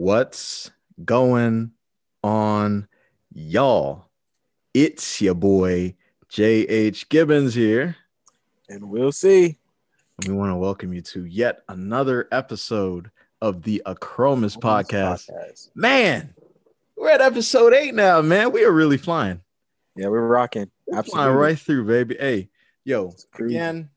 What's going on, y'all? It's your boy J.H. Gibbons here. And Will C. We want to welcome you to yet another episode of the Achromous podcast. podcast. Man, we're at episode eight now, man. We are really flying. Yeah, we're rocking. We're flying right through, baby. Hey, yo, again,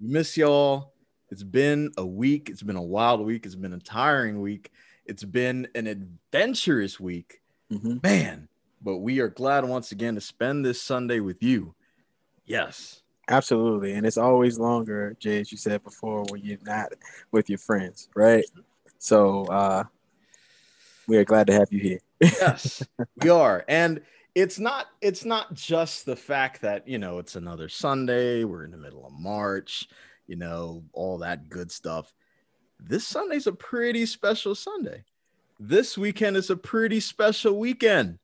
miss y'all. It's been a week. It's been a wild week. It's been a tiring week. It's been an adventurous week, mm-hmm. man. But we are glad once again to spend this Sunday with you. Yes. Absolutely. And it's always longer, Jay, as you said before, when you're not with your friends, right? So uh we are glad to have you here. yes, we are. And it's not it's not just the fact that you know it's another Sunday, we're in the middle of March, you know, all that good stuff. This Sunday's a pretty special Sunday. This weekend is a pretty special weekend.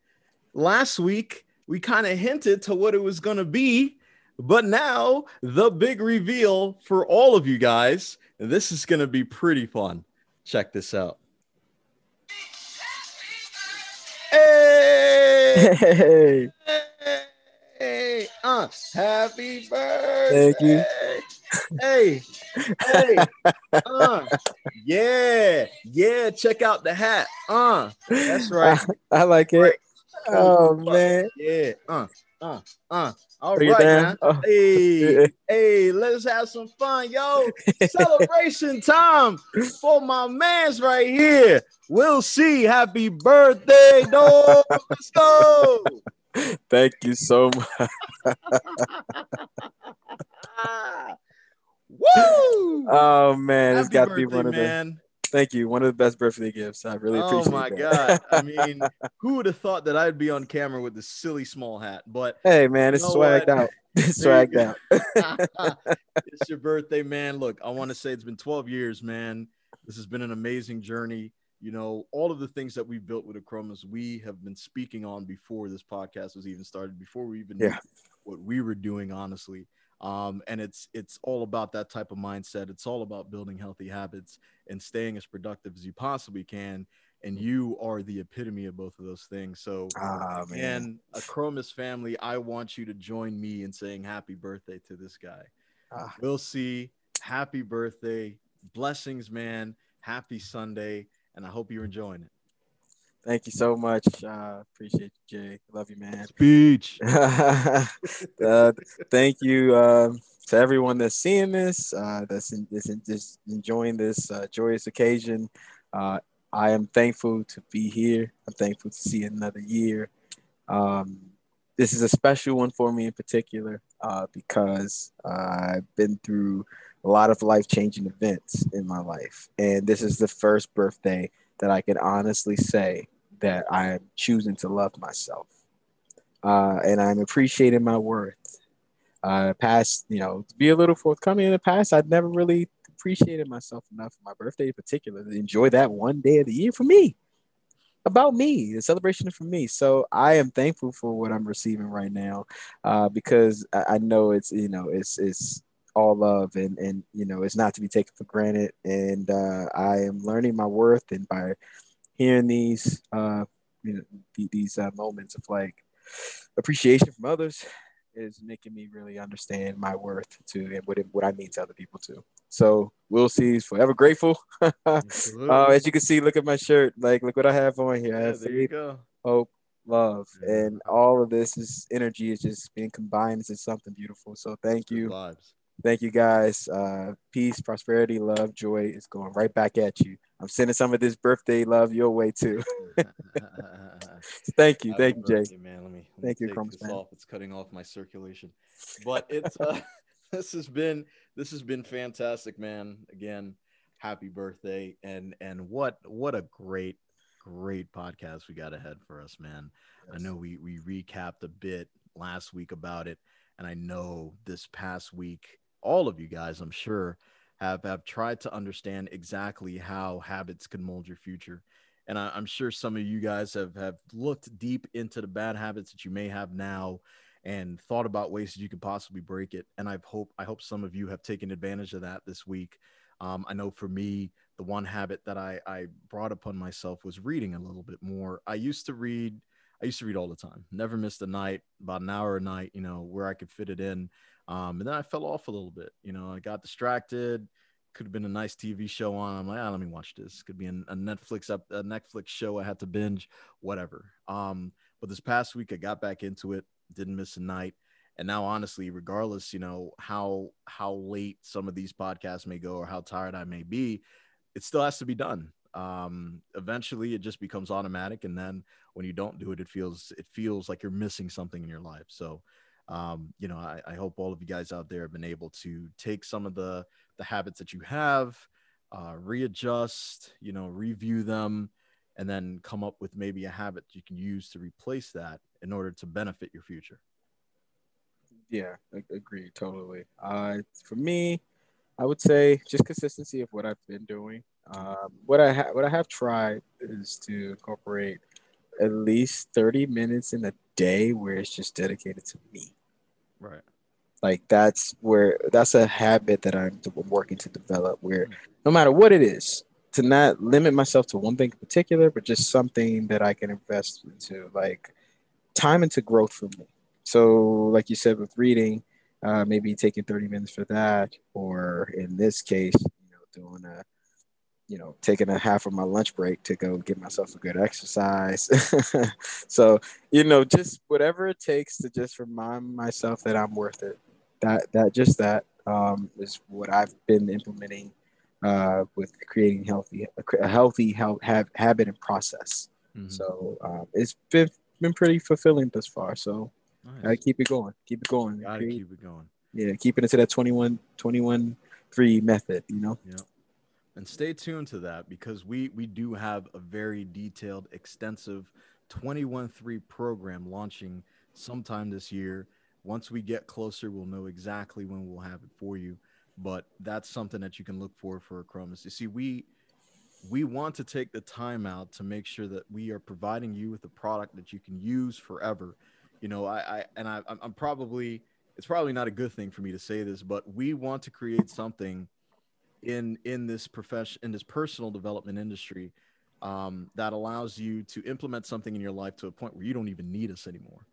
Last week, we kind of hinted to what it was going to be, but now the big reveal for all of you guys. This is going to be pretty fun. Check this out. Hey! Hey! Hey! Uh, happy birthday! Thank you hey, hey, uh, yeah, yeah. Check out the hat. Uh, that's right. I, I like it. Oh man. Yeah. Uh, uh, uh. All Bring right, man. Oh. Hey, hey, let's have some fun, yo. Celebration time for my man's right here. Will C. Happy birthday, dog. Let's go. Thank you so much. Woo! Oh man, Happy it's got to be one of man. the. Thank you. One of the best birthday gifts. I really appreciate it. Oh my that. god! I mean, who would have thought that I'd be on camera with this silly small hat? But hey, man, it's swagged what? out. It's swagged out. it's your birthday, man. Look, I want to say it's been 12 years, man. This has been an amazing journey. You know, all of the things that we built with Achromous, we have been speaking on before this podcast was even started, before we even yeah. knew what we were doing, honestly. Um, and it's it's all about that type of mindset. It's all about building healthy habits and staying as productive as you possibly can and you are the epitome of both of those things. So ah, again Achromous family i want you to join me in saying happy birthday to this guy. Ah. Will C. Happy birthday. Blessings man. Happy sunday and i hope you're enjoying it Thank you so much. Uh, appreciate you, Jay. Love you, man. Speech. uh, thank you uh, to everyone that's seeing this, uh, that's, in, that's in, just enjoying this uh, joyous occasion. Uh, I am thankful to be here. I'm thankful to see another year. Um, this is a special one for me in particular uh, because I've been through a lot of life changing events in my life. And this is the first birthday that I can honestly say that I am choosing to love myself. Uh, and I'm appreciating my worth. Uh, past, you know, to be a little forthcoming in the past, I'd never really appreciated myself enough for my birthday in particular to enjoy that one day of the year for me, about me, the celebration for me. So I am thankful for what I'm receiving right now uh, because I, I know it's, you know, it's, it's, all love and and you know it's not to be taken for granted and uh, i am learning my worth and by hearing these uh you know these uh, moments of like appreciation from others is making me really understand my worth too and what it, what I mean to other people too. So Will C. Is forever grateful. uh, as you can see, look at my shirt. Like, look what I have on here. Yeah, there you go. Hope, love, yeah. and all of this is energy is just being combined into something beautiful. So thank you. Vibes. Thank you guys. Uh, peace, prosperity, love, joy is going right back at you. I'm sending some of this birthday love your way too. thank you, thank you, Jay. Man, let me, let thank me you, Crumbs, man. Off. It's cutting off my circulation, but it's uh, this has been this has been fantastic, man. Again, happy birthday, and and what what a great great podcast we got ahead for us, man. Yes. I know we we recapped a bit last week about it, and I know this past week all of you guys, I'm sure, have have tried to understand exactly how habits can mold your future. And I, am sure some of you guys have have looked deep into the bad habits that you may have now and thought about ways that you could possibly break it. And I hope I hope some of you have taken advantage of that this week. Um, I know for me, the one habit that I, I brought upon myself was reading a little bit more. I used to read, I used to read all the time, never missed a night, about an hour a night, you know, where I could fit it in. Um, and then I fell off a little bit, you know, I got distracted. Could have been a nice TV show on. I'm like, ah, let me watch this. Could be a Netflix up a Netflix show I had to binge, whatever. Um, but this past week I got back into it, didn't miss a night and now honestly regardless you know how how late some of these podcasts may go or how tired i may be it still has to be done um eventually it just becomes automatic and then when you don't do it it feels it feels like you're missing something in your life so um you know i, I hope all of you guys out there have been able to take some of the the habits that you have uh readjust you know review them and then come up with maybe a habit you can use to replace that in order to benefit your future yeah, I agree totally. Uh, for me, I would say just consistency of what I've been doing. Um, what I have what I have tried is to incorporate at least thirty minutes in a day where it's just dedicated to me. Right. Like that's where that's a habit that I'm working to develop. Where no matter what it is, to not limit myself to one thing in particular, but just something that I can invest into, like time into growth for me. So, like you said, with reading, uh, maybe taking 30 minutes for that, or in this case, you know, doing a, you know, taking a half of my lunch break to go give myself a good exercise. so, you know, just whatever it takes to just remind myself that I'm worth it. That that just that um, is what I've been implementing uh, with creating healthy a healthy health, have, habit and process. Mm-hmm. So um, it's been been pretty fulfilling thus far. So Nice. Gotta keep it going. Keep it going. Gotta keep it going. Yeah, keeping it to that 21, 21 3 method, you know? Yeah. And stay tuned to that because we we do have a very detailed, extensive 21-3 program launching sometime this year. Once we get closer, we'll know exactly when we'll have it for you. But that's something that you can look for for Achromous. You see, we we want to take the time out to make sure that we are providing you with a product that you can use forever you know, I, I and I, I'm probably it's probably not a good thing for me to say this, but we want to create something in in this profession in this personal development industry um, that allows you to implement something in your life to a point where you don't even need us anymore.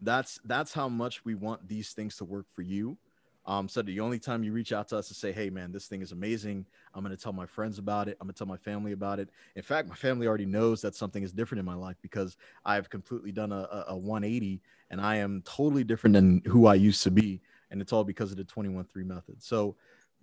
That's that's how much we want these things to work for you. Um, so the only time you reach out to us to say, "Hey, man, this thing is amazing," I'm going to tell my friends about it. I'm going to tell my family about it. In fact, my family already knows that something is different in my life because I've completely done a, a 180 and I am totally different than who I used to be, and it's all because of the 21-3 method. So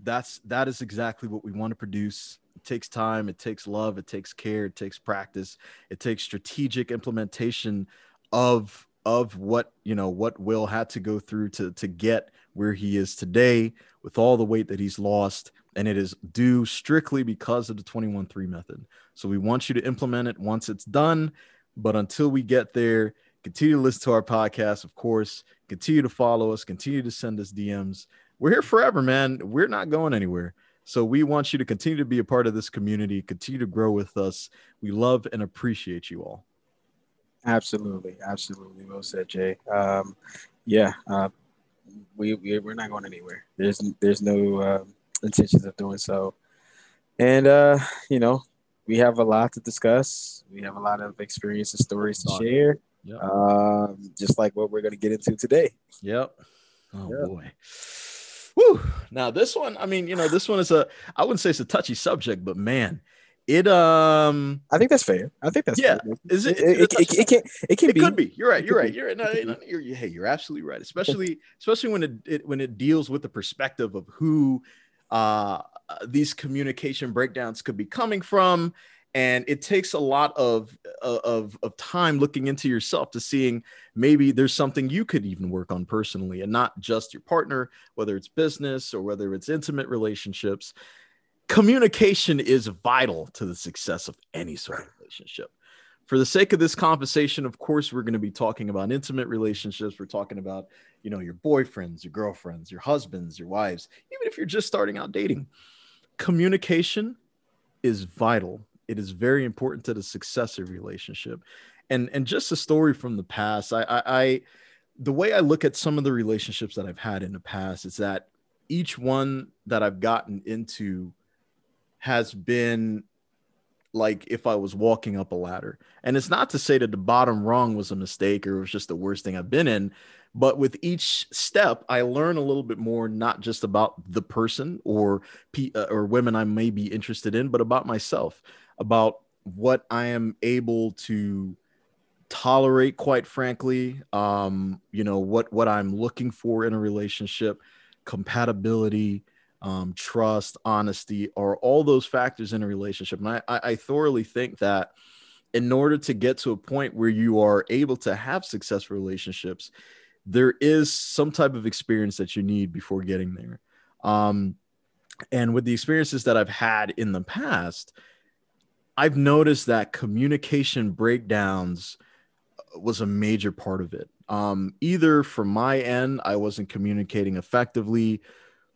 that's that is exactly what we want to produce. It takes time, it takes love, it takes care, it takes practice, it takes strategic implementation of of what you know what Will had to go through to to get where he is today with all the weight that he's lost and it is due strictly because of the 21-3 method. So we want you to implement it once it's done, but until we get there, continue to listen to our podcast, of course, continue to follow us, continue to send us DMs. We're here forever, man. We're not going anywhere. So we want you to continue to be a part of this community, continue to grow with us. We love and appreciate you all. Absolutely, absolutely. Well said, Jay. Um, yeah, uh, we, we we're not going anywhere. There's there's no uh, intentions of doing so, and uh, you know we have a lot to discuss. We have a lot of experience and stories to share. Yep. Um, just like what we're going to get into today. Yep. Oh yep. boy. Woo. Now this one, I mean, you know, this one is a I wouldn't say it's a touchy subject, but man, it um I think that's fair. I think that's yeah. Fair. Is it? It, it, it, it, can it can it be. could be. You're right. You're right. You're right. No, no, you're, hey, you're absolutely right. Especially especially when it, it when it deals with the perspective of who uh these communication breakdowns could be coming from and it takes a lot of, uh, of of time looking into yourself to seeing maybe there's something you could even work on personally and not just your partner whether it's business or whether it's intimate relationships communication is vital to the success of any sort of relationship. For the sake of this conversation, of course, we're going to be talking about intimate relationships. We're talking about, you know, your boyfriends, your girlfriends, your husbands, your wives, even if you're just starting out dating. Communication is vital. It is very important to the success of relationship. And and just a story from the past. I, I, I the way I look at some of the relationships that I've had in the past is that each one that I've gotten into has been like if I was walking up a ladder. And it's not to say that the bottom rung was a mistake or it was just the worst thing I've been in, but with each step, I learn a little bit more, not just about the person or uh, or women I may be interested in, but about myself, about what I am able to tolerate, quite frankly. Um, you know what what I'm looking for in a relationship, compatibility, um, trust, honesty are all those factors in a relationship. And I, I, thoroughly think that in order to get to a point where you are able to have successful relationships, there is some type of experience that you need before getting there. Um, and with the experiences that I've had in the past, I've noticed that communication breakdowns was a major part of it. Um, either from my end, I wasn't communicating effectively,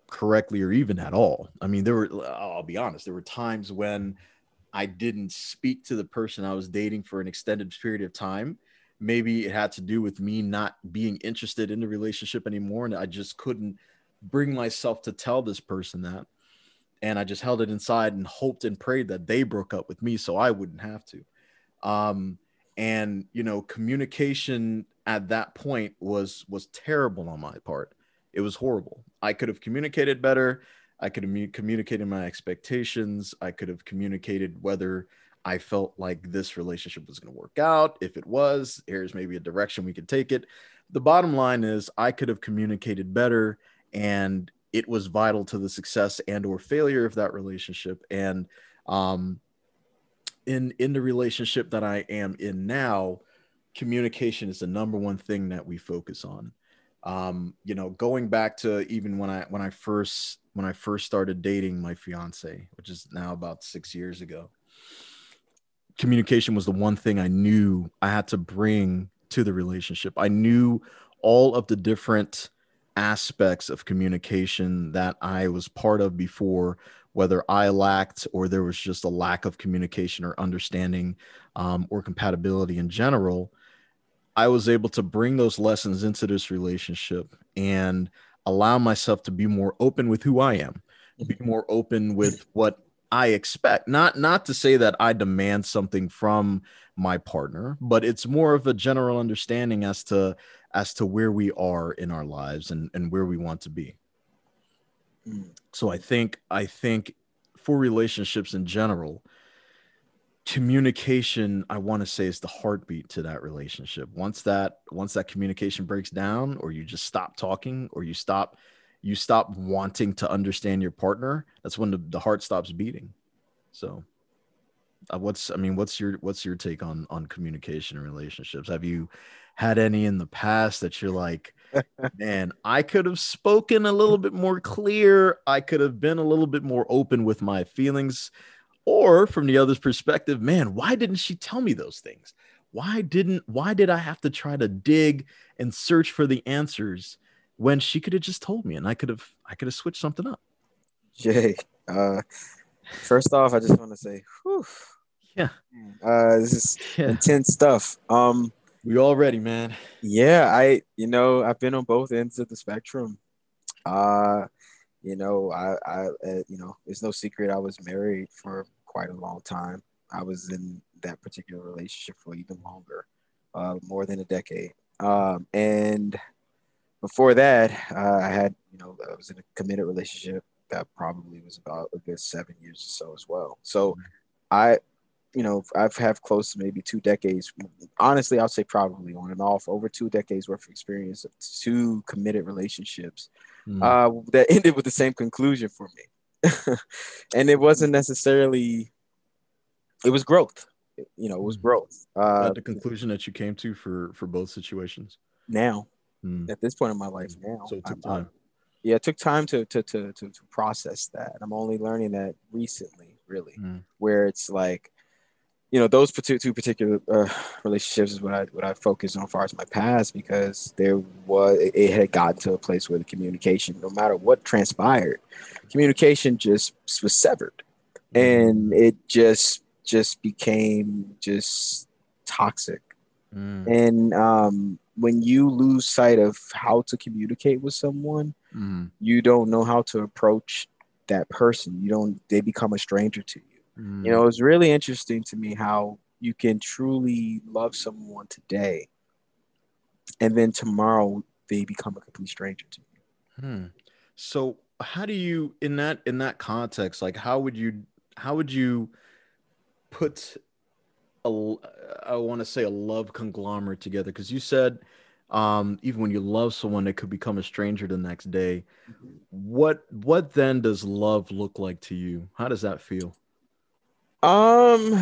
correctly or even at all. I mean, there were, I'll be honest, there were times when I didn't speak to the person I was dating for an extended period of time. Maybe it had to do with me not being interested in the relationship anymore. And I just couldn't bring myself to tell this person that. And I just held it inside and hoped and prayed that they broke up with me so I wouldn't have to. Um, and you know, communication at that point was was terrible on my part it was horrible. I could have communicated better. I could have communicated my expectations. I could have communicated whether I felt like this relationship was going to work out. If it was, here's maybe a direction we could take it. The bottom line is I could have communicated better and it was vital to the success and or failure of that relationship and um in in the relationship that I am in now communication is the number one thing that we focus on um, you know, going back to even when I when I first when I first started dating my fiance, which is now about six years ago, communication was the one thing I knew I had to bring to the relationship. I knew all of the different aspects of communication that I was part of before, whether I lacked or there was just a lack of communication or understanding um, or compatibility in general. I was able to bring those lessons into this relationship and allow myself to be more open with who I am, be mm-hmm. more open with what I expect. Not not to say that I demand something from my partner, but it's more of a general understanding as to as to where we are in our lives and, and where we want to be. Mm. So I think I think for relationships in general, communication i want to say is the heartbeat to that relationship once that once that communication breaks down or you just stop talking or you stop you stop wanting to understand your partner that's when the, the heart stops beating. So uh, what's i mean what's your what's your take on on communication and relationships? Have you had any in the past that you're like man i could have spoken a little bit more clear. I could have been a little bit more open with my feelings. Or from the other's perspective, man, why didn't she tell me those things? Why didn't why did I have to try to dig and search for the answers when she could have just told me and I could have I could have switched something up? Jay, uh first off, I just want to say, whew, yeah, uh, this is yeah. intense stuff. Um, we all ready, man. Yeah, I, you know, I've been on both ends of the spectrum. Uh, you know, I, I, uh, you know, it's no secret I was married for quite a long time. I was in that particular relationship for even longer, uh, more than a decade. Um, and before that, uh, I had, you know, I was in a committed relationship that probably was about a good seven years or so as well. So I, you know, I've have close to maybe two decades. Honestly, I'll say probably on and off over two decades worth of experience of two committed relationships mm. uh, that ended with the same conclusion for me. and it wasn't necessarily it was growth you know it was mm. growth uh the conclusion that you came to for for both situations now mm. at this point in my life mm. now so it took time yeah it took time to, to to to to process that i'm only learning that recently really mm. where it's like you know those two particular uh, relationships is what I what I focus on as far as my past because there was it had gotten to a place where the communication, no matter what transpired, communication just was severed, and mm. it just just became just toxic. Mm. And um, when you lose sight of how to communicate with someone, mm. you don't know how to approach that person. You don't they become a stranger to you. Mm. You know, it's really interesting to me how you can truly love someone today and then tomorrow they become a complete stranger to you. Hmm. So how do you in that in that context like how would you how would you put a I want to say a love conglomerate together because you said um even when you love someone it could become a stranger the next day what what then does love look like to you how does that feel Um,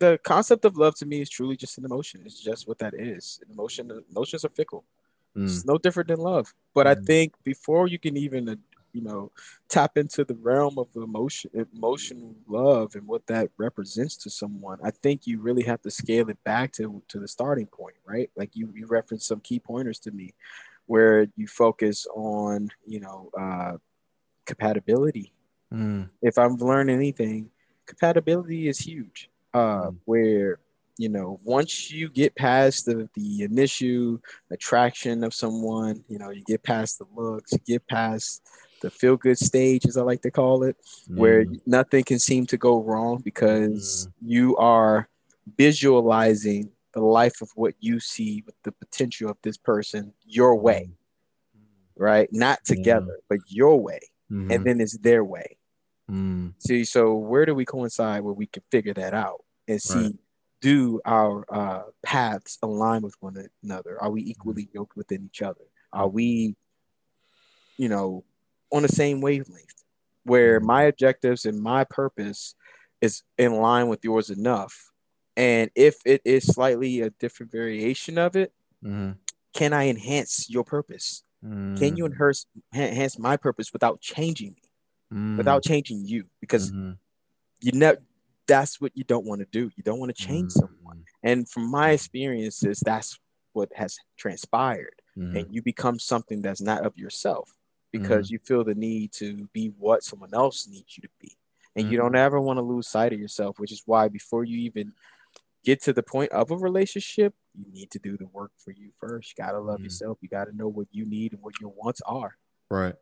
the concept of love to me is truly just an emotion. It's just what that is. An emotion, emotions are fickle. Mm, It's no different than love. But I Mhm. think before you can even, you know, tap into the realm of emotion, emotional love, and what that represents to someone, I think you really have to scale it back to to the starting point, right? Like you, you referenced some key pointers to me, where you focus on, you know, uh, compatibility. mm, If I'm learning anything, compatibility is huge. Uh, Mm. where you know once you get past the the initial attraction of someone, you know you get past the looks, you get past the feel good stage, as I like to call it, where mm, nothing can seem to go wrong because you are visualizing the life of what you see with the potential of this person your way, right? Not Yeah. together, but your way, mhm, and then it's their way. mm, See, so where do we coincide where we can figure that out and see Right. do our uh, paths align with one another? Are we equally yoked within each other? Are we, you know, on the same wavelength where my objectives and my purpose is in line with yours enough? And if it is slightly a different variation of it, mhm, can I enhance your purpose? Can you mm, enhance enhance my purpose without changing me, mm, without changing you? Because mhm, you know that's what you don't want to do. You don't want to change someone. mm, And from my experiences, that's what has transpired. mhm, And you become something that's not of yourself because you feel the need to be what someone else needs you to be. And you don't ever want to lose sight of yourself, which is why before you even get to the point of a relationship, you need to do the work for you first. You gotta love Mhm. yourself. You gotta know what you need and what your wants are. Right.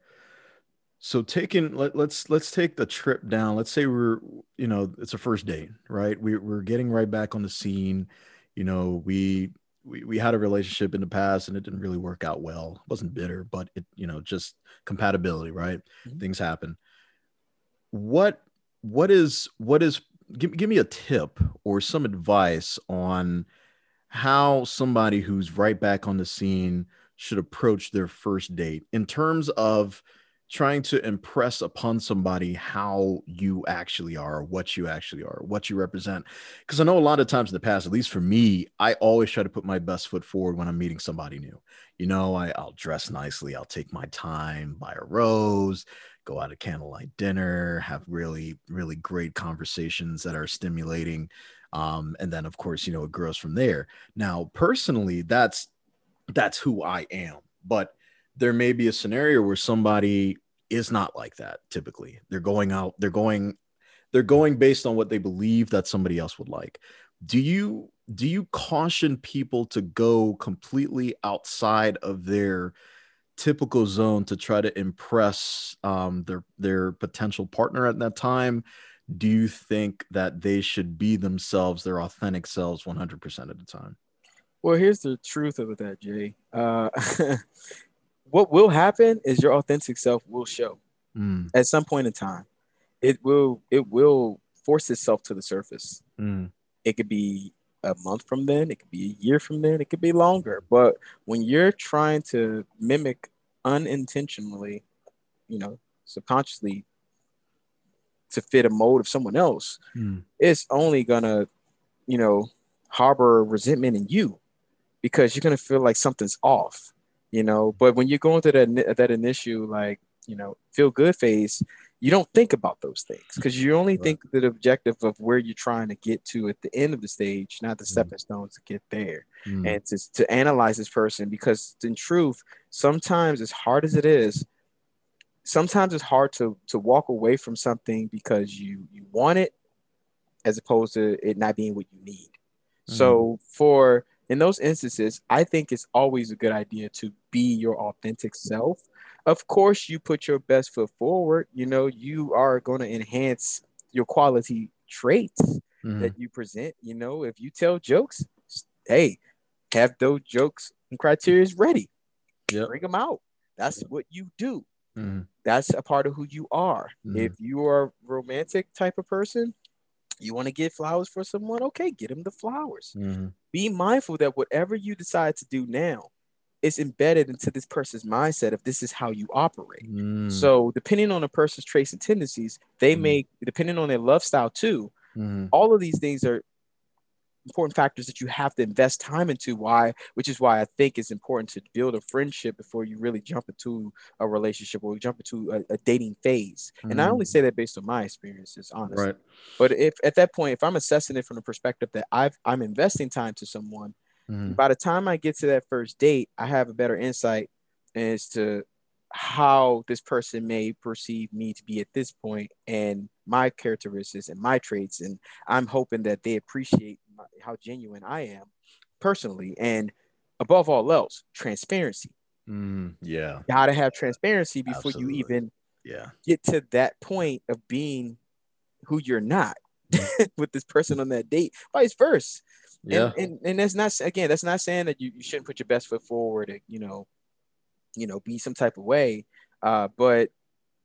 So taking let, let's let's take the trip down. Let's say we're you know it's a first date, right? We we're getting right back on the scene. You know, we we we had a relationship in the past and it didn't really work out well. It wasn't bitter, but it you know just compatibility, right? Mhm. Things happen. What what is what is give, give me a tip or some advice on how somebody who's right back on the scene should approach their first date in terms of trying to impress upon somebody how you actually are, what you actually are, what you represent. Because I know a lot of times in the past, at least for me, I always try to put my best foot forward when I'm meeting somebody new. You know, I, I'll dress nicely, I'll take my time, buy a rose, go out to candlelight dinner, have really, really great conversations that are stimulating. Um, and then of course, you know, it grows from there. Now, personally, that's that's who I am. But there may be a scenario where somebody is not like that typically. They're going out, they're going they're going based on what they believe that somebody else would like. Do you do you caution people to go completely outside of their typical zone to try to impress um, their their potential partner at that time? Do you think that they should be themselves, their authentic selves, 100% of the time? Well, here's the truth of that, Jay. Uh, what will happen is your authentic self will show Mm, at some point in time. It will it will force itself to the surface. mm, It could be a month from then, it could be a year from then, it could be longer. But when you're trying to mimic unintentionally, you know, subconsciously to fit a mold of someone else, mm, it's only gonna, you know, harbor resentment in you because you're gonna feel like something's off, you know. But when you're going through that that initial like, you know, feel good phase, you don't think about those things because you only Right. think the objective of where you're trying to get to at the end of the stage, not the Mhm. stepping stones to get there. mm, And to, to analyze this person because in truth, sometimes as hard as it is, sometimes it's hard to to walk away from something because you you want it as opposed to it not being what you need. So for in those instances, I think it's always a good idea to be your authentic self of course you put your best foot forward you know you are going to enhance your quality traits mm-hmm. that you present you know if you tell jokes hey have those jokes and criteria ready yep. bring them out that's what you do mm-hmm. that's a part of who you are mm-hmm. if you are a romantic type of person you want to get flowers for someone okay get them the flowers mm-hmm. be mindful that whatever you decide to do now is embedded into this person's mindset if this is how you operate. Mm. So depending on a person's traits and tendencies, they mm. may depending on their love style too. Mm. All of these things are important factors that you have to invest time into why which is why i think it's important to build a friendship before you really jump into a relationship or jump into a, a dating phase mm. and i only say that based on my experiences honestly right. but if at that point if i'm assessing it from the perspective that i've i'm investing time to someone Mm-hmm. By the time I get to that first date, I have a better insight as to how this person may perceive me to be at this point and my characteristics and my traits. And I'm hoping that they appreciate my, how genuine I am personally. And above all else, transparency. Mm, yeah. You gotta have transparency before Absolutely. you even yeah get to that point of being who you're not mm. with this person on that date. Vice versa. Yeah. And, and, and that's not again, that's not saying that you, you shouldn't put your best foot forward, you know, you know, be some type of way. Uh, but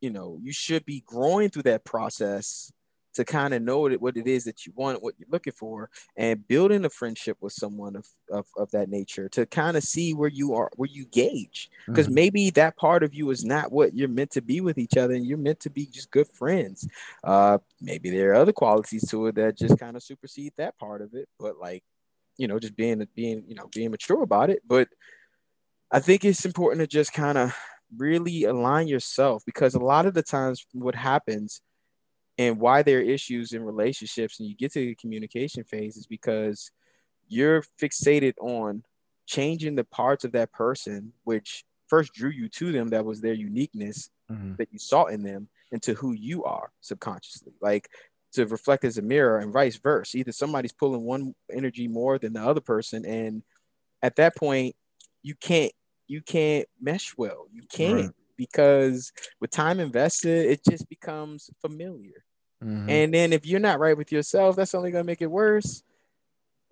you know, you should be growing through that process to kind of know what it is that you want, what you're looking for, and building a friendship with someone of, of, of that nature to kind of see where you are, where you gauge. Because mm-hmm. maybe that part of you is not what you're meant to be with each other, and you're meant to be just good friends. Uh, maybe there are other qualities to it that just kind of supersede that part of it. But like, you know, just being being, you know, being mature about it. But I think it's important to just kind of really align yourself because a lot of the times what happens and why there are issues in relationships and you get to the communication phase is because you're fixated on changing the parts of that person which first drew you to them that was their uniqueness mm-hmm. that you saw in them into who you are subconsciously like to reflect as a mirror and vice versa either somebody's pulling one energy more than the other person and at that point you can't you can't mesh well you can't right. because with time invested it just becomes familiar Mm-hmm. And then if you're not right with yourself, that's only gonna make it worse.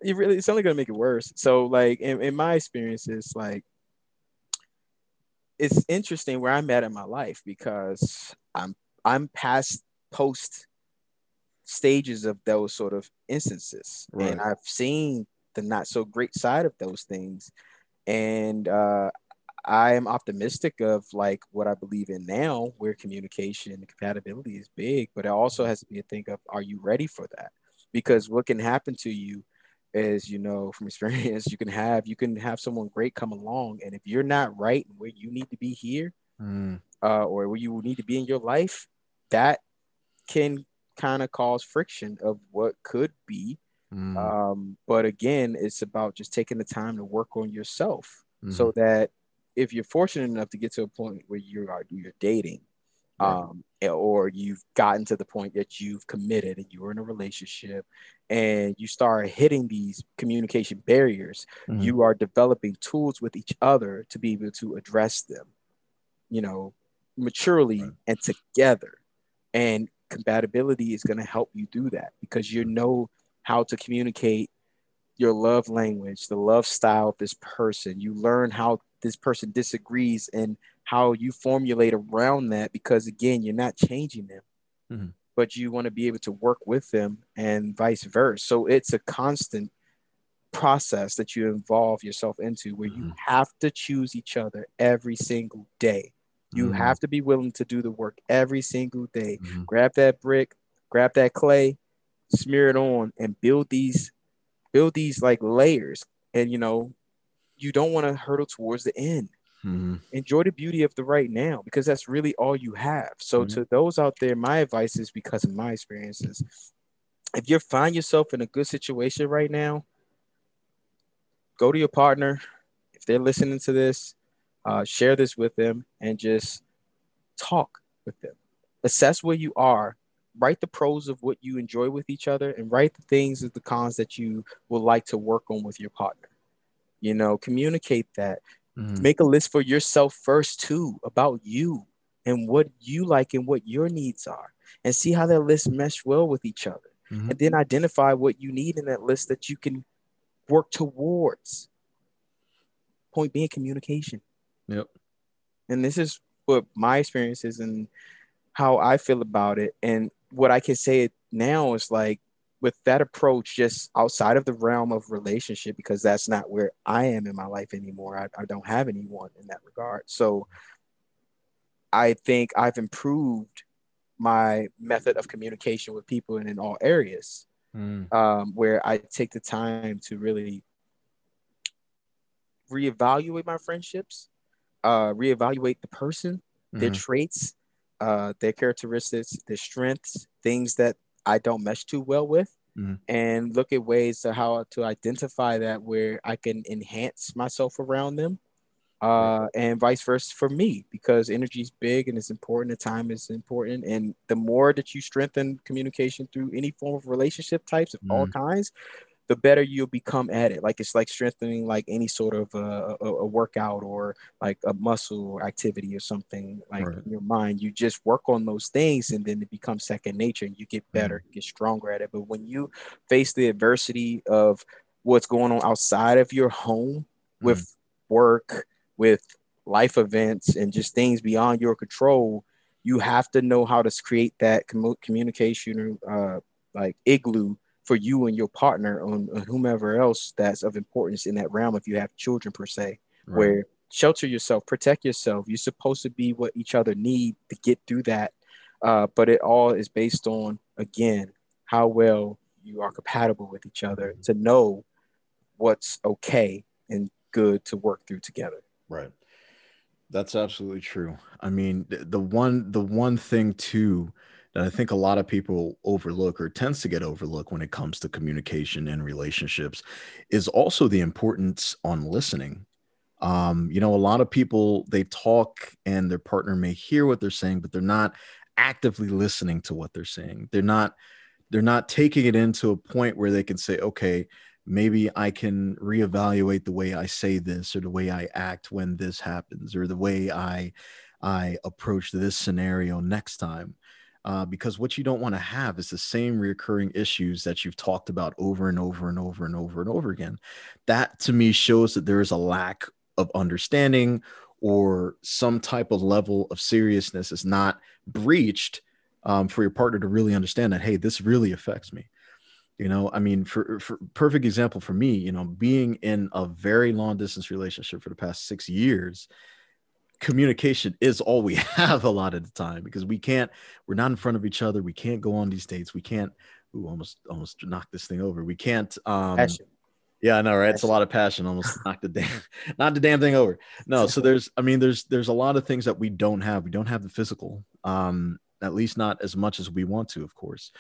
It really, it's only gonna make it worse. So, like in, in my experiences, like it's interesting where I'm at in my life because I'm I'm past post stages of those sort of instances, right. and I've seen the not so great side of those things, and uh, I am optimistic of like what I believe in now, where communication and compatibility is big, but it also has to be a thing of are you ready for that? Because what can happen to you is, you know, from experience, you can have you can have someone great come along, and if you're not right where you need to be here, mm. uh, or where you need to be in your life, that can kind of cause friction of what could be. Mm. Um, but again, it's about just taking the time to work on yourself mm. so mm-hmm. that if you're fortunate enough to get to a point where you are you're dating, um, or you've gotten to the point that you've committed and you're in a relationship and you start hitting these communication barriers, mm-hmm. you are developing tools with each other to be able to address them, you know, maturely right. and together. And compatibility is going to help you do that because you know how to communicate your love language, the love style of this person. You learn how this person disagrees and how you formulate around that because again you're not changing them mm-hmm. but you want to be able to work with them and vice versa so it's a constant process that you involve yourself into where mm-hmm. you have to choose each other every single day you mm-hmm. have to be willing to do the work every single day mm-hmm. grab that brick grab that clay smear it on and build these build these like layers and you know you don't want to hurdle towards the end. Mm-hmm. Enjoy the beauty of the right now because that's really all you have. So, mm-hmm. to those out there, my advice is because of my experiences. If you find yourself in a good situation right now, go to your partner. If they're listening to this, uh, share this with them and just talk with them. Assess where you are. Write the pros of what you enjoy with each other and write the things of the cons that you would like to work on with your partner you know communicate that Mm-hmm. Make a list for yourself first too about you and what you like and what your needs are, and see how that list mesh well with each other. Mm-hmm. And then identify what you need in that list that you can work towards. Point being communication. Yep. And this is what my experience is and how I feel about it. And what I can say now is like with that approach, just outside of the realm of relationship, because that's not where I am in my life anymore. I, I don't have anyone in that regard. So I think I've improved my method of communication with people and in all areas mm. um, where I take the time to really reevaluate my friendships, uh, reevaluate the person, mm-hmm. their traits, uh, their characteristics, their strengths, things that I don't mesh too well with, mm-hmm. and look at ways to how to identify that where I can enhance myself around them uh, and vice versa for me because energy is big and it's important. The time is important, and the more that you strengthen communication through any form of relationship types of mm. all kinds, the better you'll become at it. Like it's like strengthening like any sort of uh, a, a, workout or like a muscle activity or something like right. in your mind. You just work on those things and then it becomes second nature and you get better, mm. get stronger at it. But when you face the adversity of what's going on outside of your home mm. with work, with life events and just things beyond your control, you have to know how to create that com- communication, uh, like igloo for you and your partner on, on, whomever else that's of importance in that realm. If you have children per se, right. where shelter yourself, protect yourself. You're supposed to be what each other need to get through that. Uh, but it all is based on again how well you are compatible with each other mm-hmm. to know what's okay and good to work through together. Right. That's absolutely true. I mean, the one the one thing too that I think a lot of people overlook or tends to get overlooked when it comes to communication and relationships is also the importance on listening. Um, you know, a lot of people they talk and their partner may hear what they're saying, but they're not actively listening to what they're saying. They're not they're not taking it into a point where they can say, okay, maybe I can reevaluate the way I say this or the way I act when this happens or the way I I approach this scenario next time. Uh, because what you don't want to have is the same recurring issues that you've talked about over and over and over and over and over again. That to me shows that there is a lack of understanding or some type of level of seriousness is not breached um, for your partner to really understand that, hey, this really affects me you know i mean for, for perfect example for me you know being in a very long distance relationship for the past six years communication is all we have a lot of the time because we can't we're not in front of each other we can't go on these dates we can't ooh, almost almost knock this thing over we can't um passion. yeah i know right passion. it's a lot of passion almost knock the damn not the damn thing over no so there's i mean there's there's a lot of things that we don't have we don't have the physical um at least not as much as we want to of course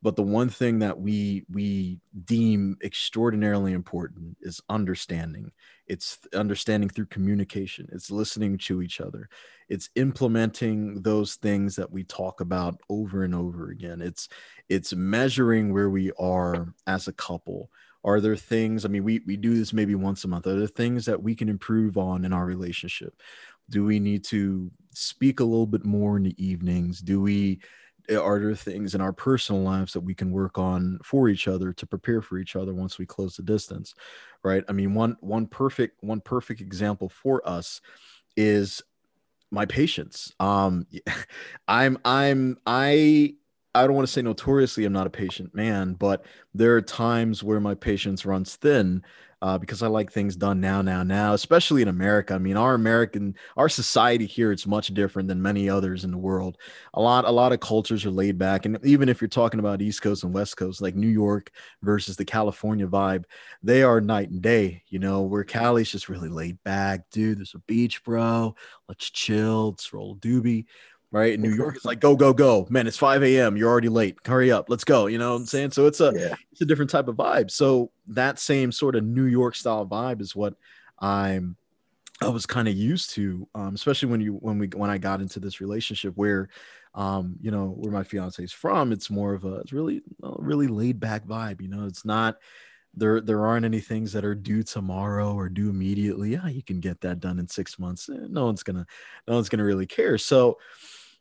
but the one thing that we we deem extraordinarily important is understanding. It's understanding through communication. It's listening to each other. It's implementing those things that we talk about over and over again. It's it's measuring where we are as a couple. Are there things i mean we we do this maybe once a month. Are there things that we can improve on in our relationship? Do we need to speak a little bit more in the evenings? Do we are there things in our personal lives that we can work on for each other to prepare for each other once we close the distance right? I mean one one perfect one perfect example for us is my patience. Um i'm i'm i I don't want to say notoriously I'm not a patient man, but there are times where my patience runs thin uh, because I like things done now, now, now, especially in America. I mean, our American, our society here, it's much different than many others in the world. A lot, a lot of cultures are laid back, and even if you're talking about East Coast and West Coast, like New York versus the California vibe, they are night and day. You know, where Cali's just really laid back, dude. There's a beach, bro. Let's chill. Let's roll a doobie right? In New York, is like go, go, go. Man, it's 5 a.m. You're already late. Hurry up. Let's go. You know what I'm saying? So it's a yeah. it's a different type of vibe. So that same sort of New York style vibe is what I'm I was kind of used to, um, especially when you when we when I got into this relationship where um, you know, where my fiance is from, it's more of a it's really really laid back vibe. You know, it's not there there aren't any things that are due tomorrow or due immediately yeah you can get that done in six months eh, no one's gonna no one's gonna really care so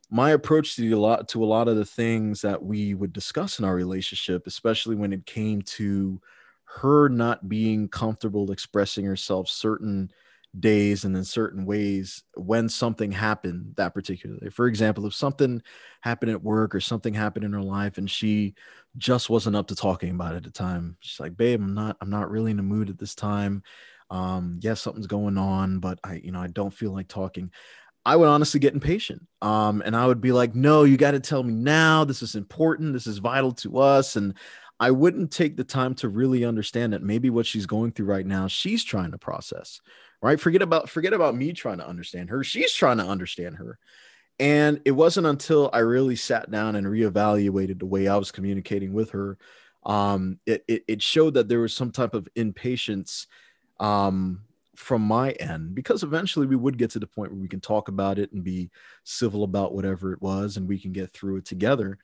my approach to a lot to a lot of the things that we would discuss in our relationship especially when it came to her not being comfortable expressing herself certain days and in certain ways when something happened that particular day. For example, if something happened at work or something happened in her life and she just wasn't up to talking about it at the time, she's like, "Babe, I'm not I'm not really in the mood at this time. Um, yes, something's going on, but I you know, I don't feel like talking." I would honestly get impatient. Um, and I would be like, "No, you got to tell me now. This is important. This is vital to us." And I wouldn't take the time to really understand that maybe what she's going through right now, she's trying to process right forget about forget about me trying to understand her she's trying to understand her and it wasn't until i really sat down and reevaluated the way i was communicating with her um, it, it, it showed that there was some type of impatience um, from my end because eventually we would get to the point where we can talk about it and be civil about whatever it was and we can get through it together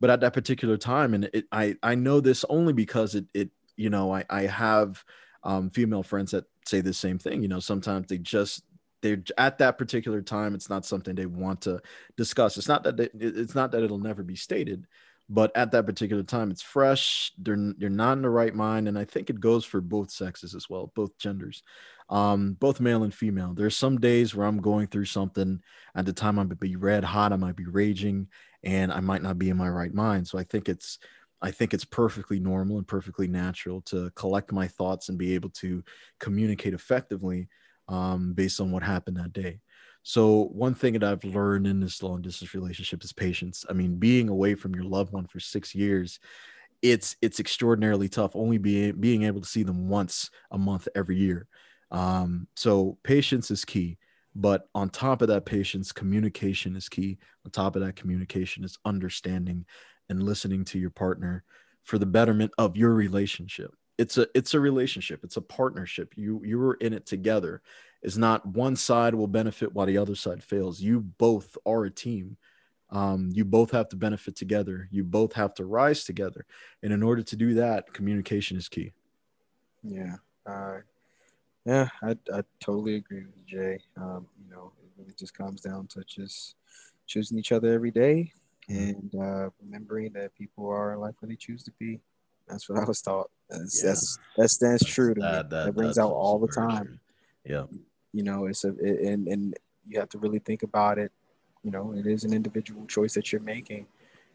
but at that particular time and it, i i know this only because it it you know i i have um, female friends that say the same thing. You know, sometimes they just they're at that particular time. It's not something they want to discuss. It's not that they, it's not that it'll never be stated, but at that particular time, it's fresh. They're they're not in the right mind, and I think it goes for both sexes as well, both genders, um, both male and female. There's some days where I'm going through something. At the time, I might be red hot. I might be raging, and I might not be in my right mind. So I think it's I think it's perfectly normal and perfectly natural to collect my thoughts and be able to communicate effectively um, based on what happened that day. So, one thing that I've learned in this long distance relationship is patience. I mean, being away from your loved one for six years, it's it's extraordinarily tough. Only being being able to see them once a month every year. Um, so, patience is key. But on top of that patience, communication is key. On top of that communication is understanding and listening to your partner for the betterment of your relationship. It's a it's a relationship. It's a partnership. You you are in it together. It's not one side will benefit while the other side fails. You both are a team. Um, you both have to benefit together. You both have to rise together. And in order to do that communication is key. Yeah. Uh, yeah I, I totally agree with jay um, you know it really just comes down to just choosing each other every day and uh, remembering that people are like what they choose to be. That's what I was taught. That's yeah. that's, that's stands true to that, me. That, that brings out all the time. True. Yeah, you know, it's a it, and and you have to really think about it. You know, it is an individual choice that you're making.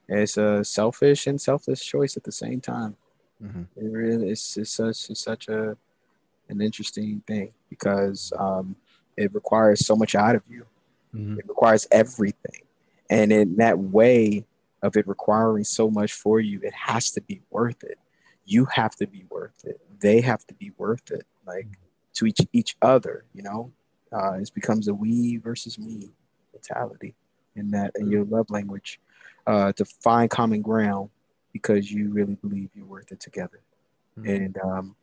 It's a selfish and selfless choice at the same time. Mm-hmm. It really it's, it's such it's such a an interesting thing because um, it requires so much out of you. Mm-hmm. It requires everything and in that way of it requiring so much for you, it has to be worth it. You have to be worth it. They have to be worth it, like to each each other. You know, uh, it becomes a we versus me mentality in that in your love language uh, to find common ground because you really believe you're worth it together. Mm-hmm. And um,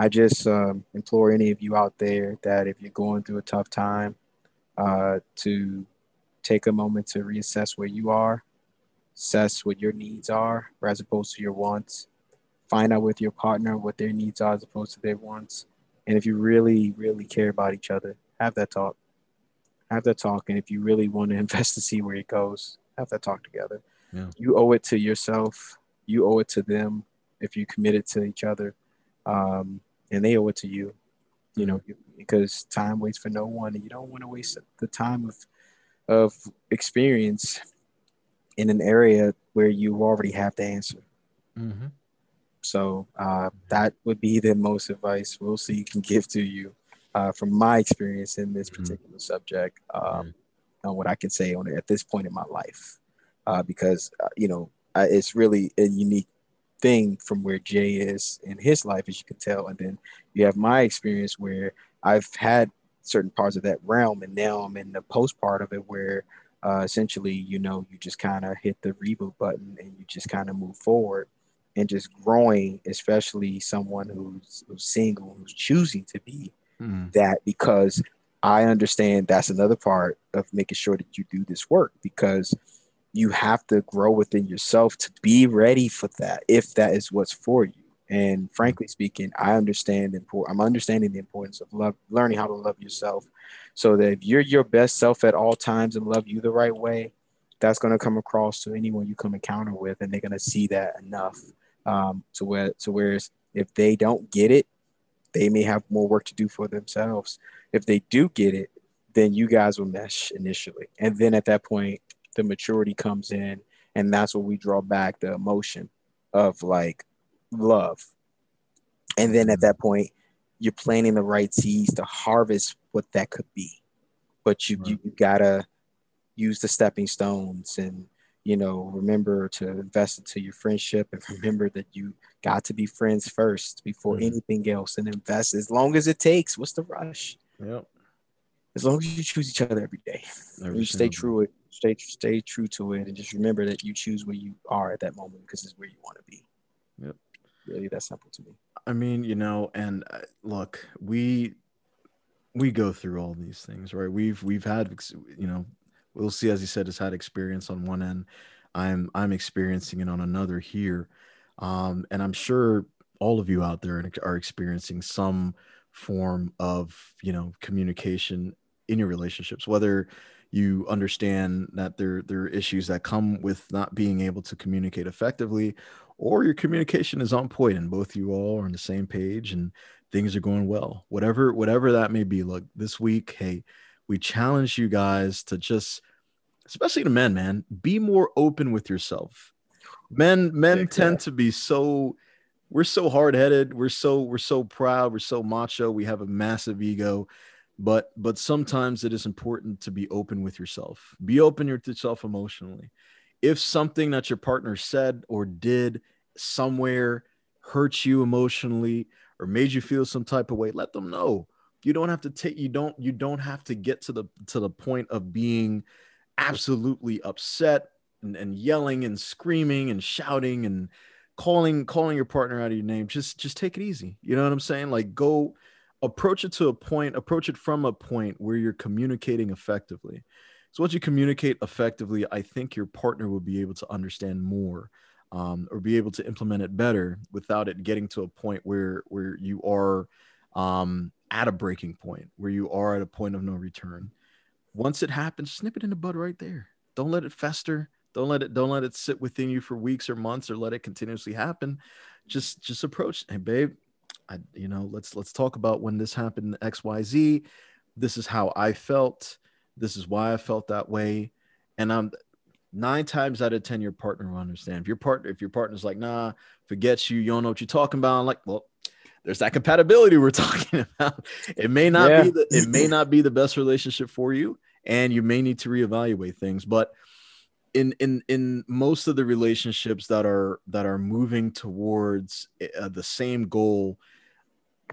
I just um, implore any of you out there that if you're going through a tough time, uh, to take a moment to reassess where you are, assess what your needs are as opposed to your wants, find out with your partner what their needs are as opposed to their wants. And if you really, really care about each other, have that talk. Have that talk. And if you really want to invest to see where it goes, have that talk together. Yeah. You owe it to yourself. You owe it to them if you committed to each other. Um, and they owe it to you, you know, because time waits for no one. And you don't want to waste the time of of experience in an area where you already have the answer. Mm-hmm. So uh, that would be the most advice Will C can give to you uh, from my experience in this mm-hmm. particular mm-hmm. subject um, and what I can say on it at this point in my life. Uh, because, uh, you know, it's really a unique thing from where Jay is in his life, as you can tell. And then you have my experience where I've had certain parts of that realm. And now I'm in the post part of it where uh, essentially, you know, you just kind of hit the reboot button and you just kind of move forward and just growing, especially someone who's, who's single, who's choosing to be mm. that because I understand that's another part of making sure that you do this work because you have to grow within yourself to be ready for that if that is what's for you. And frankly speaking, I understand the import. I'm understanding the importance of love, learning how to love yourself, so that if you're your best self at all times and love you the right way, that's going to come across to anyone you come encounter with, and they're going to see that enough um, to where to whereas if they don't get it, they may have more work to do for themselves. If they do get it, then you guys will mesh initially, and then at that point, the maturity comes in, and that's where we draw back the emotion of like love, and then at that point, you're planting the right seeds to harvest what that could be. But you right. you, gotta use the stepping stones and you know remember to invest into your friendship and remember that you got to be friends first before mm-hmm. anything else and invest as long as it takes what's the rush yep as long as you choose each other every day every you stay true it stay stay true to it and just remember that you choose where you are at that moment because it's where you want to be. Yep. Really that simple to me. I mean you know and uh, look we we go through all these things right? We've we've had you know Will C as he said has had experience on one end. I'm i'm experiencing it on another here. Um, and i'm sure all of you out there are experiencing some form of you know communication in your relationships whether you understand that there there are issues that come with not being able to communicate effectively or your communication is on point and both you all are on the same page and things are going well whatever whatever that may be look this week hey we challenge you guys to just especially to men, man, be more open with yourself. Men, men tend to be so we're so hard-headed, we're so we're so proud, we're so macho, we have a massive ego. But but sometimes it is important to be open with yourself. Be open with yourself emotionally. If something that your partner said or did somewhere hurt you emotionally or made you feel some type of way, let them know. You don't have to take you don't you don't have to get to the to the point of being absolutely upset and, and yelling and screaming and shouting and calling calling your partner out of your name just just take it easy you know what i'm saying like go approach it to a point approach it from a point where you're communicating effectively so once you communicate effectively i think your partner will be able to understand more um, or be able to implement it better without it getting to a point where where you are um, at a breaking point where you are at a point of no return once it happens, snip it in the bud right there. Don't let it fester. Don't let it don't let it sit within you for weeks or months or let it continuously happen. Just just approach, hey babe, I you know, let's let's talk about when this happened XYZ. This is how I felt. This is why I felt that way. And I'm nine times out of ten, your partner will understand. If your partner, if your partner's like, nah, forget you, you don't know what you're talking about. I'm like, well, there's that compatibility we're talking about. It may not yeah. be the, it may not be the best relationship for you and you may need to reevaluate things but in in in most of the relationships that are that are moving towards uh, the same goal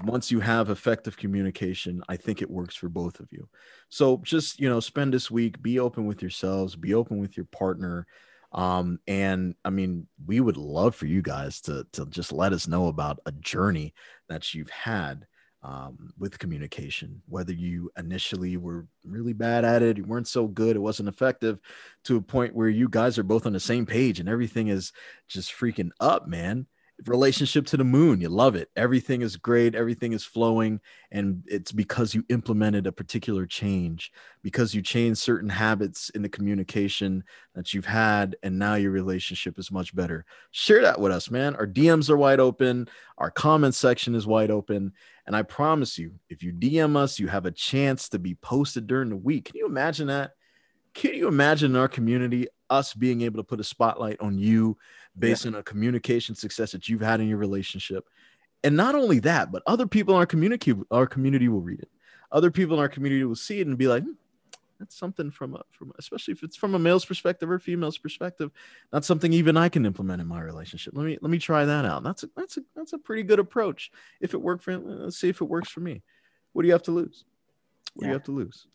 once you have effective communication i think it works for both of you. So just you know spend this week be open with yourselves be open with your partner. Um, and i mean we would love for you guys to to just let us know about a journey that you've had um, with communication, whether you initially were really bad at it, you weren't so good, it wasn't effective, to a point where you guys are both on the same page and everything is just freaking up, man relationship to the moon. You love it. Everything is great. Everything is flowing. And it's because you implemented a particular change because you changed certain habits in the communication that you've had and now your relationship is much better. Share that with us man. Our dms are wide open. Our comment section is wide open. And i promise you if you dm us you have a chance to be posted during the week. Can you imagine that? Can you imagine in our community us being able to put a spotlight on you based yeah. on a communication success that you've had in your relationship. And not only that, but other people in our community, our community will read it. Other people in our community will see it and be like, hmm, that's something from a, from especially if it's from a male's perspective or female's perspective, not something even I can implement in my relationship. Let me let me try that out. That's a that's a that's a pretty good approach. If it worked for let's see if it works for me. What do you have to lose? What yeah. do you have to lose?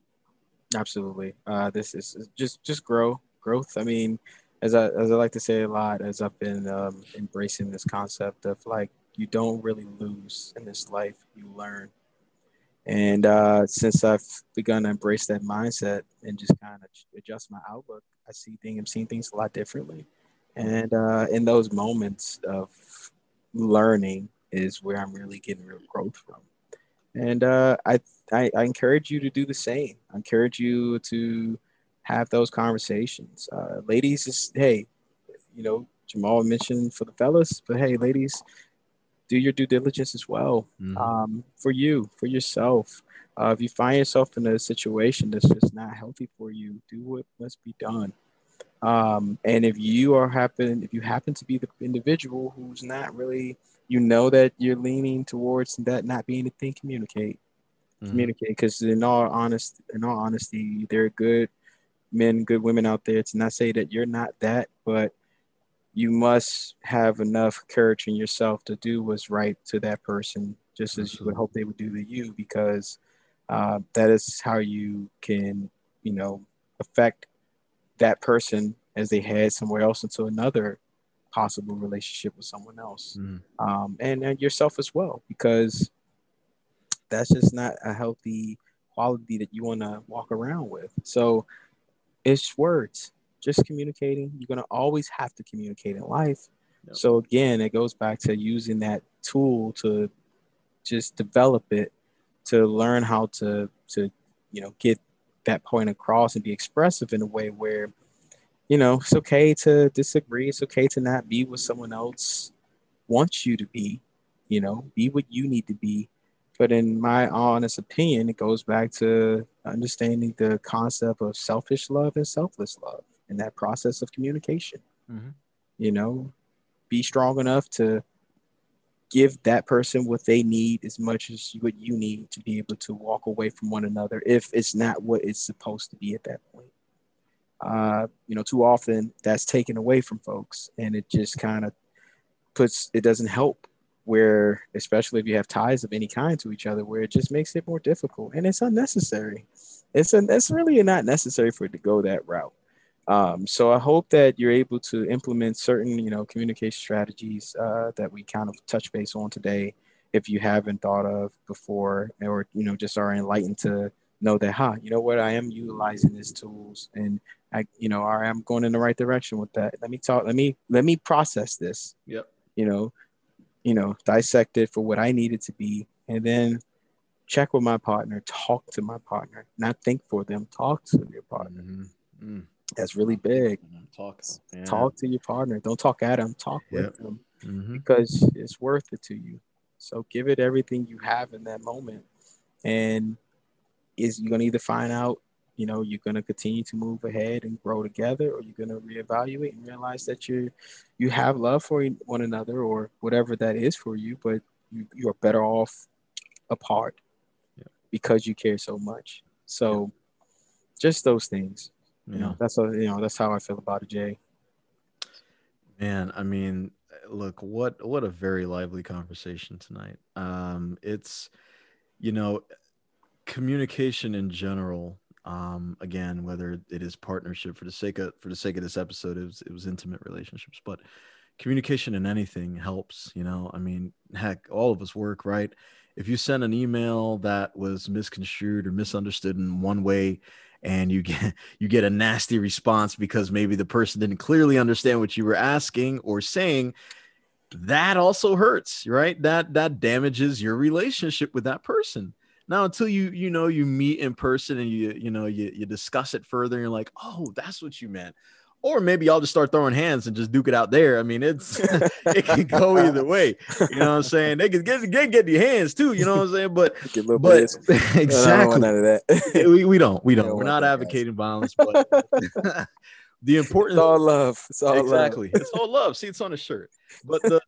Absolutely. Uh, this is just just grow growth. I mean, as I as I like to say a lot, as I've been um, embracing this concept of like you don't really lose in this life, you learn. And uh, since I've begun to embrace that mindset and just kind of adjust my outlook, I see things, I'm seeing things a lot differently. And uh, in those moments of learning is where I'm really getting real growth from. And uh, I, I, I encourage you to do the same. I encourage you to have those conversations. Uh, ladies, is hey, you know, Jamal mentioned for the fellas, but hey, ladies, do your due diligence as well mm-hmm. um, for you, for yourself. Uh, if you find yourself in a situation that's just not healthy for you, do what must be done. Um, and if you are happen, if you happen to be the individual who's not really, you know that you're leaning towards that not being a thing, communicate, mm-hmm. communicate. Because in all honest, in all honesty, there are good men, good women out there. To not say that you're not that, but you must have enough courage in yourself to do what's right to that person, just as you would hope they would do to you, because uh, that is how you can, you know, affect that person as they head somewhere else into another possible relationship with someone else, mm. um, and, and yourself as well, because that's just not a healthy quality that you want to walk around with. So it's words just communicating. You're going to always have to communicate in life. Yep. So again, it goes back to using that tool to just develop it to learn how to to you know get that point across and be expressive in a way where you know it's okay to disagree it's okay to not be what someone else wants you to be you know be what you need to be but in my honest opinion it goes back to understanding the concept of selfish love and selfless love and that process of communication. Mm-hmm. You know, be strong enough to give that person what they need as much as what you need to be able to walk away from one another if it's not what it's supposed to be at that point. Uh, you know, too often that's taken away from folks and it just kind of puts, it doesn't help where, especially if you have ties of any kind to each other, where it just makes it more difficult and it's unnecessary. It's, a, it's really not necessary for it to go that route. Um, so I hope that you're able to implement certain, you know, communication strategies uh, that we kind of touch base on today, if you haven't thought of before, or you know, just are enlightened to know that, huh, you know what, I am utilizing these tools, and I, you know, I am going in the right direction with that. Let me talk. Let me let me process this. Yep. You know, you know, dissect it for what I need it to be, and then check with my partner, talk to my partner, not think for them, talk to your partner. Mm-hmm. Mm. That's really big. Talk, yeah. talk to your partner. Don't talk at them. Talk yep. with them mm-hmm. because it's worth it to you. So give it everything you have in that moment, and is you're gonna either find out, you know, you're gonna continue to move ahead and grow together, or you're gonna reevaluate and realize that you you have love for one another, or whatever that is for you, but you, you are better off apart because you care so much. So, just those things. You know, that's a, you know that's how I feel about it, Jay. Man, I mean, look, what what a very lively conversation tonight. Um, it's you know, communication in general. Um, again, whether it is partnership for the sake of for the sake of this episode, it was it was intimate relationships, but communication in anything helps. You know, I mean, heck, all of us work right. If you send an email that was misconstrued or misunderstood in one way, and you get you get a nasty response because maybe the person didn't clearly understand what you were asking or saying that also hurts right? That that damages your relationship with that person. Now until you you know you meet in person and you you know you, you discuss it further and you're like oh that's what you meant or maybe I'll just start throwing hands and just duke it out there. I mean, it's it can go either way. You know what I'm saying? They can get get get the hands too. You know what I'm saying? But but exactly none of that. we, we don't we don't. don't We're not advocating violence, but the important it's all love. It's all exactly. Love. It's all love. See, it's on a shirt. But the,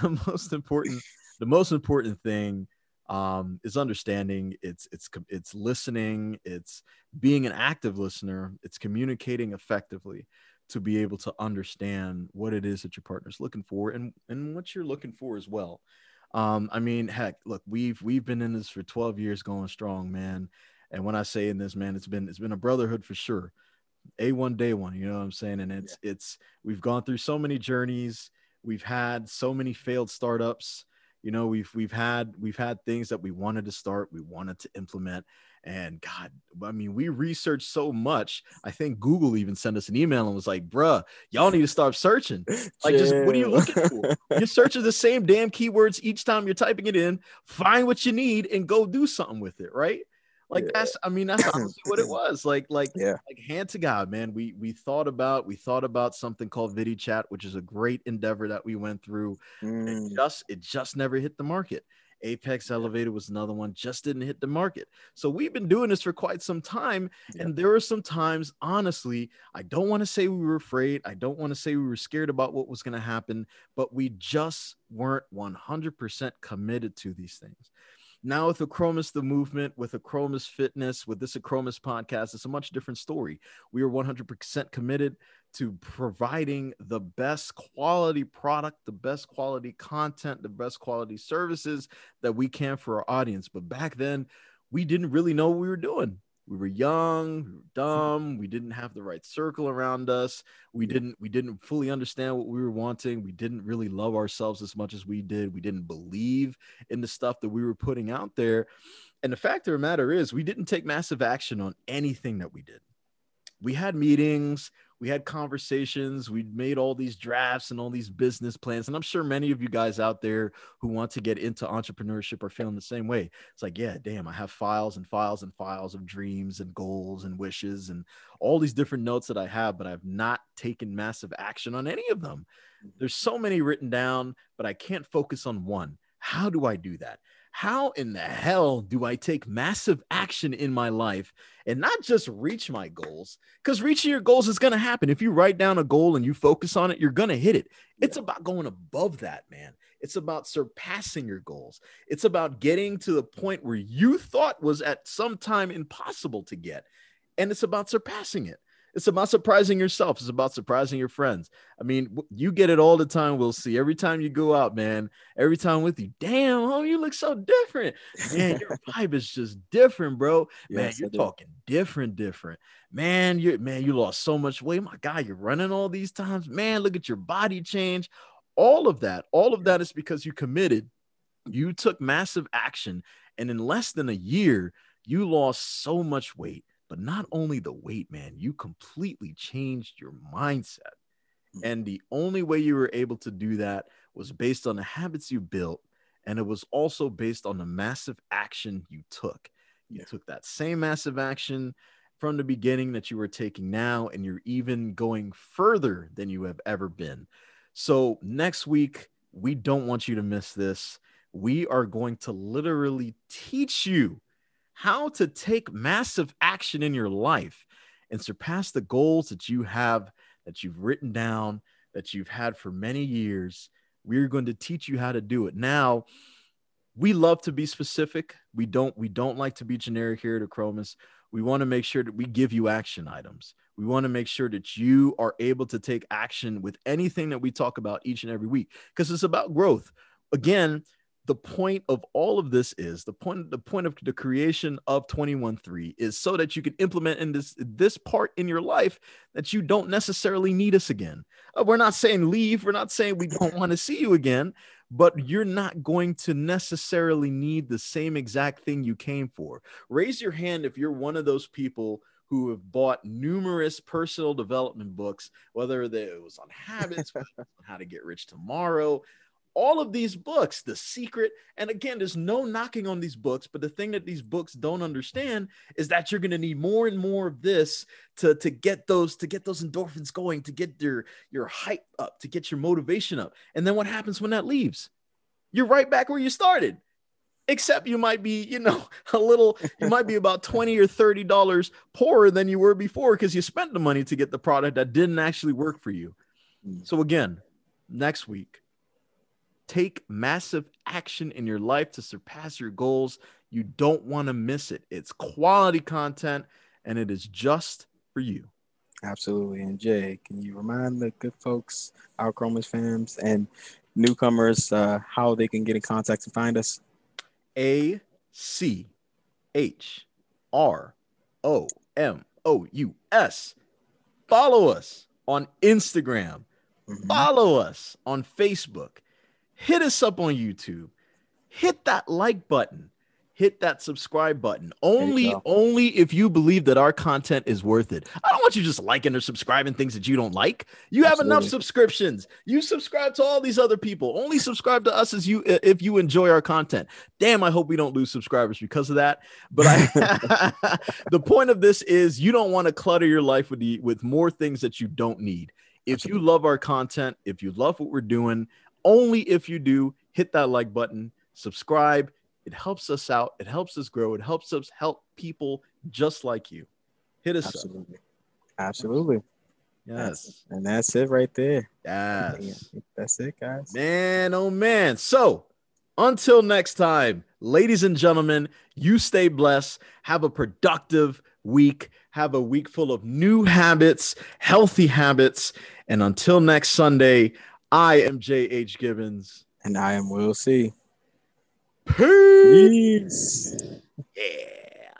the most important the most important thing um, is understanding it's it's it's listening it's being an active listener it's communicating effectively to be able to understand what it is that your partner's looking for and and what you're looking for as well. Um, i mean heck look we've we've been in this for 12 years going strong man. And when i say in this man it's been it's been a brotherhood for sure. A1 day one you know what i'm saying? And it's yeah. it's we've gone through so many journeys. We've had so many failed startups You know, we've we've had we've had things that we wanted to start, we wanted to implement, and God, I mean, we researched so much. I think Google even sent us an email and was like, bruh, y'all need to start searching. Like, just what are you looking for? you're searching the same damn keywords each time you're typing it in. Find what you need and go do something with it, right? Like yeah. that's, I mean, that's honestly what it was. Like, like, yeah, like hand to God, man. We we thought about we thought about something called Vidi Chat, which is a great endeavor that we went through. Mm. It just it just never hit the market. Apex Elevator was another one, just didn't hit the market. So we've been doing this for quite some time. Yeah. And there are some times, honestly, I don't want to say we were afraid. I don't want to say we were scared about what was going to happen, but we just weren't 100% committed to these things. Now with Achromous the movement, with Achromous fitness, with this Achromous podcast, it's a much different story. We are 100% committed to providing the best quality product, the best quality content, the best quality services that we can for our audience. But back then, we didn't really know what we were doing. We were young, we were dumb, we didn't have the right circle around us. We didn't we didn't fully understand what we were wanting. We didn't really love ourselves as much as we did. We didn't believe in the stuff that we were putting out there. And the fact of the matter is, we didn't take massive action on anything that we did. We had meetings, we had conversations we made all these drafts and all these business plans and i'm sure many of you guys out there who want to get into entrepreneurship are feeling the same way. It's like yeah damn i have files and files and files of dreams and goals and wishes and all these different notes that i have but i've not taken massive action on any of them. Mm-hmm. there's so many written down but i can't focus on one. How do i do that how in the hell do I take massive action in my life and not just reach my goals? Because reaching your goals is going to happen. If you write down a goal and you focus on it, you're going to hit it. It's about going above that, man. It's about surpassing your goals. It's about getting to the point where you thought was at some time impossible to get. And it's about surpassing it. It's about surprising yourself. It's about surprising your friends. I mean, you get it all the time. Will C every time you go out, man. Every time with you, damn, oh, you look so different. Man, your vibe is just different, bro. Man, yes, you're talking different, different. Man, you man, you lost so much weight. My God, you're running all these times. Man, look at your body change. All of that, all of that is because you committed. You took massive action, and in less than a year, you lost so much weight but not only the weight, man, you completely changed your mindset. Mm. And the only way you were able to do that was based on the habits you built. And it was also based on the massive action you took. You yeah. took that same massive action from the beginning that you were taking now, and you're even going further than you have ever been. So, next week, we don't want you to miss this. We are going to literally teach you how to take massive action in your life and surpass the goals that you have, that you've written down, that you've had for many years. We're going to teach you how to do it. Now, we love to be specific. We don't we don't like to be generic here at Achromous. We want to make sure that we give you action items. We want to make sure that you are able to take action with anything that we talk about each and every week because it's about growth. Again, the point of all of this is the point the point of the creation of 21.3 is so that you can implement in this this part in your life that you don't necessarily need us again. Uh, we're not saying leave we're not saying we don't want to see you again but you're not going to necessarily need the same exact thing you came for. Raise your hand if you're one of those people who have bought numerous personal development books, whether it was on habits, how to get rich tomorrow, all of these books, The Secret, and again, there's no knocking on these books, but the thing that these books don't understand is that you're going to need more and more of this to, to get those to get those endorphins going, to get your your hype up, to get your motivation up. And then what happens when that leaves? You're right back where you started. Except you might be, you know, a little, you might be about 20 or 30 dollars poorer than you were before because you spent the money to get the product that didn't actually work for you. Hmm. So again, next week Take massive action in your life to surpass your goals. You don't want to miss it. It's quality content and it is just for you. Absolutely. And Jay, can you remind the good folks, our Achromous fans and newcomers, uh, how they can get in contact and find us? A C H R O M O U S. Follow us on Instagram. Mm-hmm. Follow us on Facebook hit us up on YouTube. hit that like button hit that subscribe button. Only, only if you believe that our content is worth it. I don't want you just liking or subscribing things that you don't like. You Absolutely. have enough subscriptions. You subscribe to all these other people. Only subscribe to us as you if you enjoy our content. Damn, I hope we don't lose subscribers because of that. But I, the point of this is you don't want to clutter your life with the with more things that you don't need. If you love our content, if you love what we're doing, only if you do, hit that like button, subscribe it helps us out. It helps us grow. It helps us help people just like you. Hit us Absolutely. Up. Absolutely. Yes. And that's it right there. Yes. That's it, guys. Man, oh man. So until next time, ladies and gentlemen, you stay blessed. Have a productive week. Have a week full of new habits, healthy habits. And until next Sunday, I am J.H. Gibbons. And I am Will C. Peace. Yeah.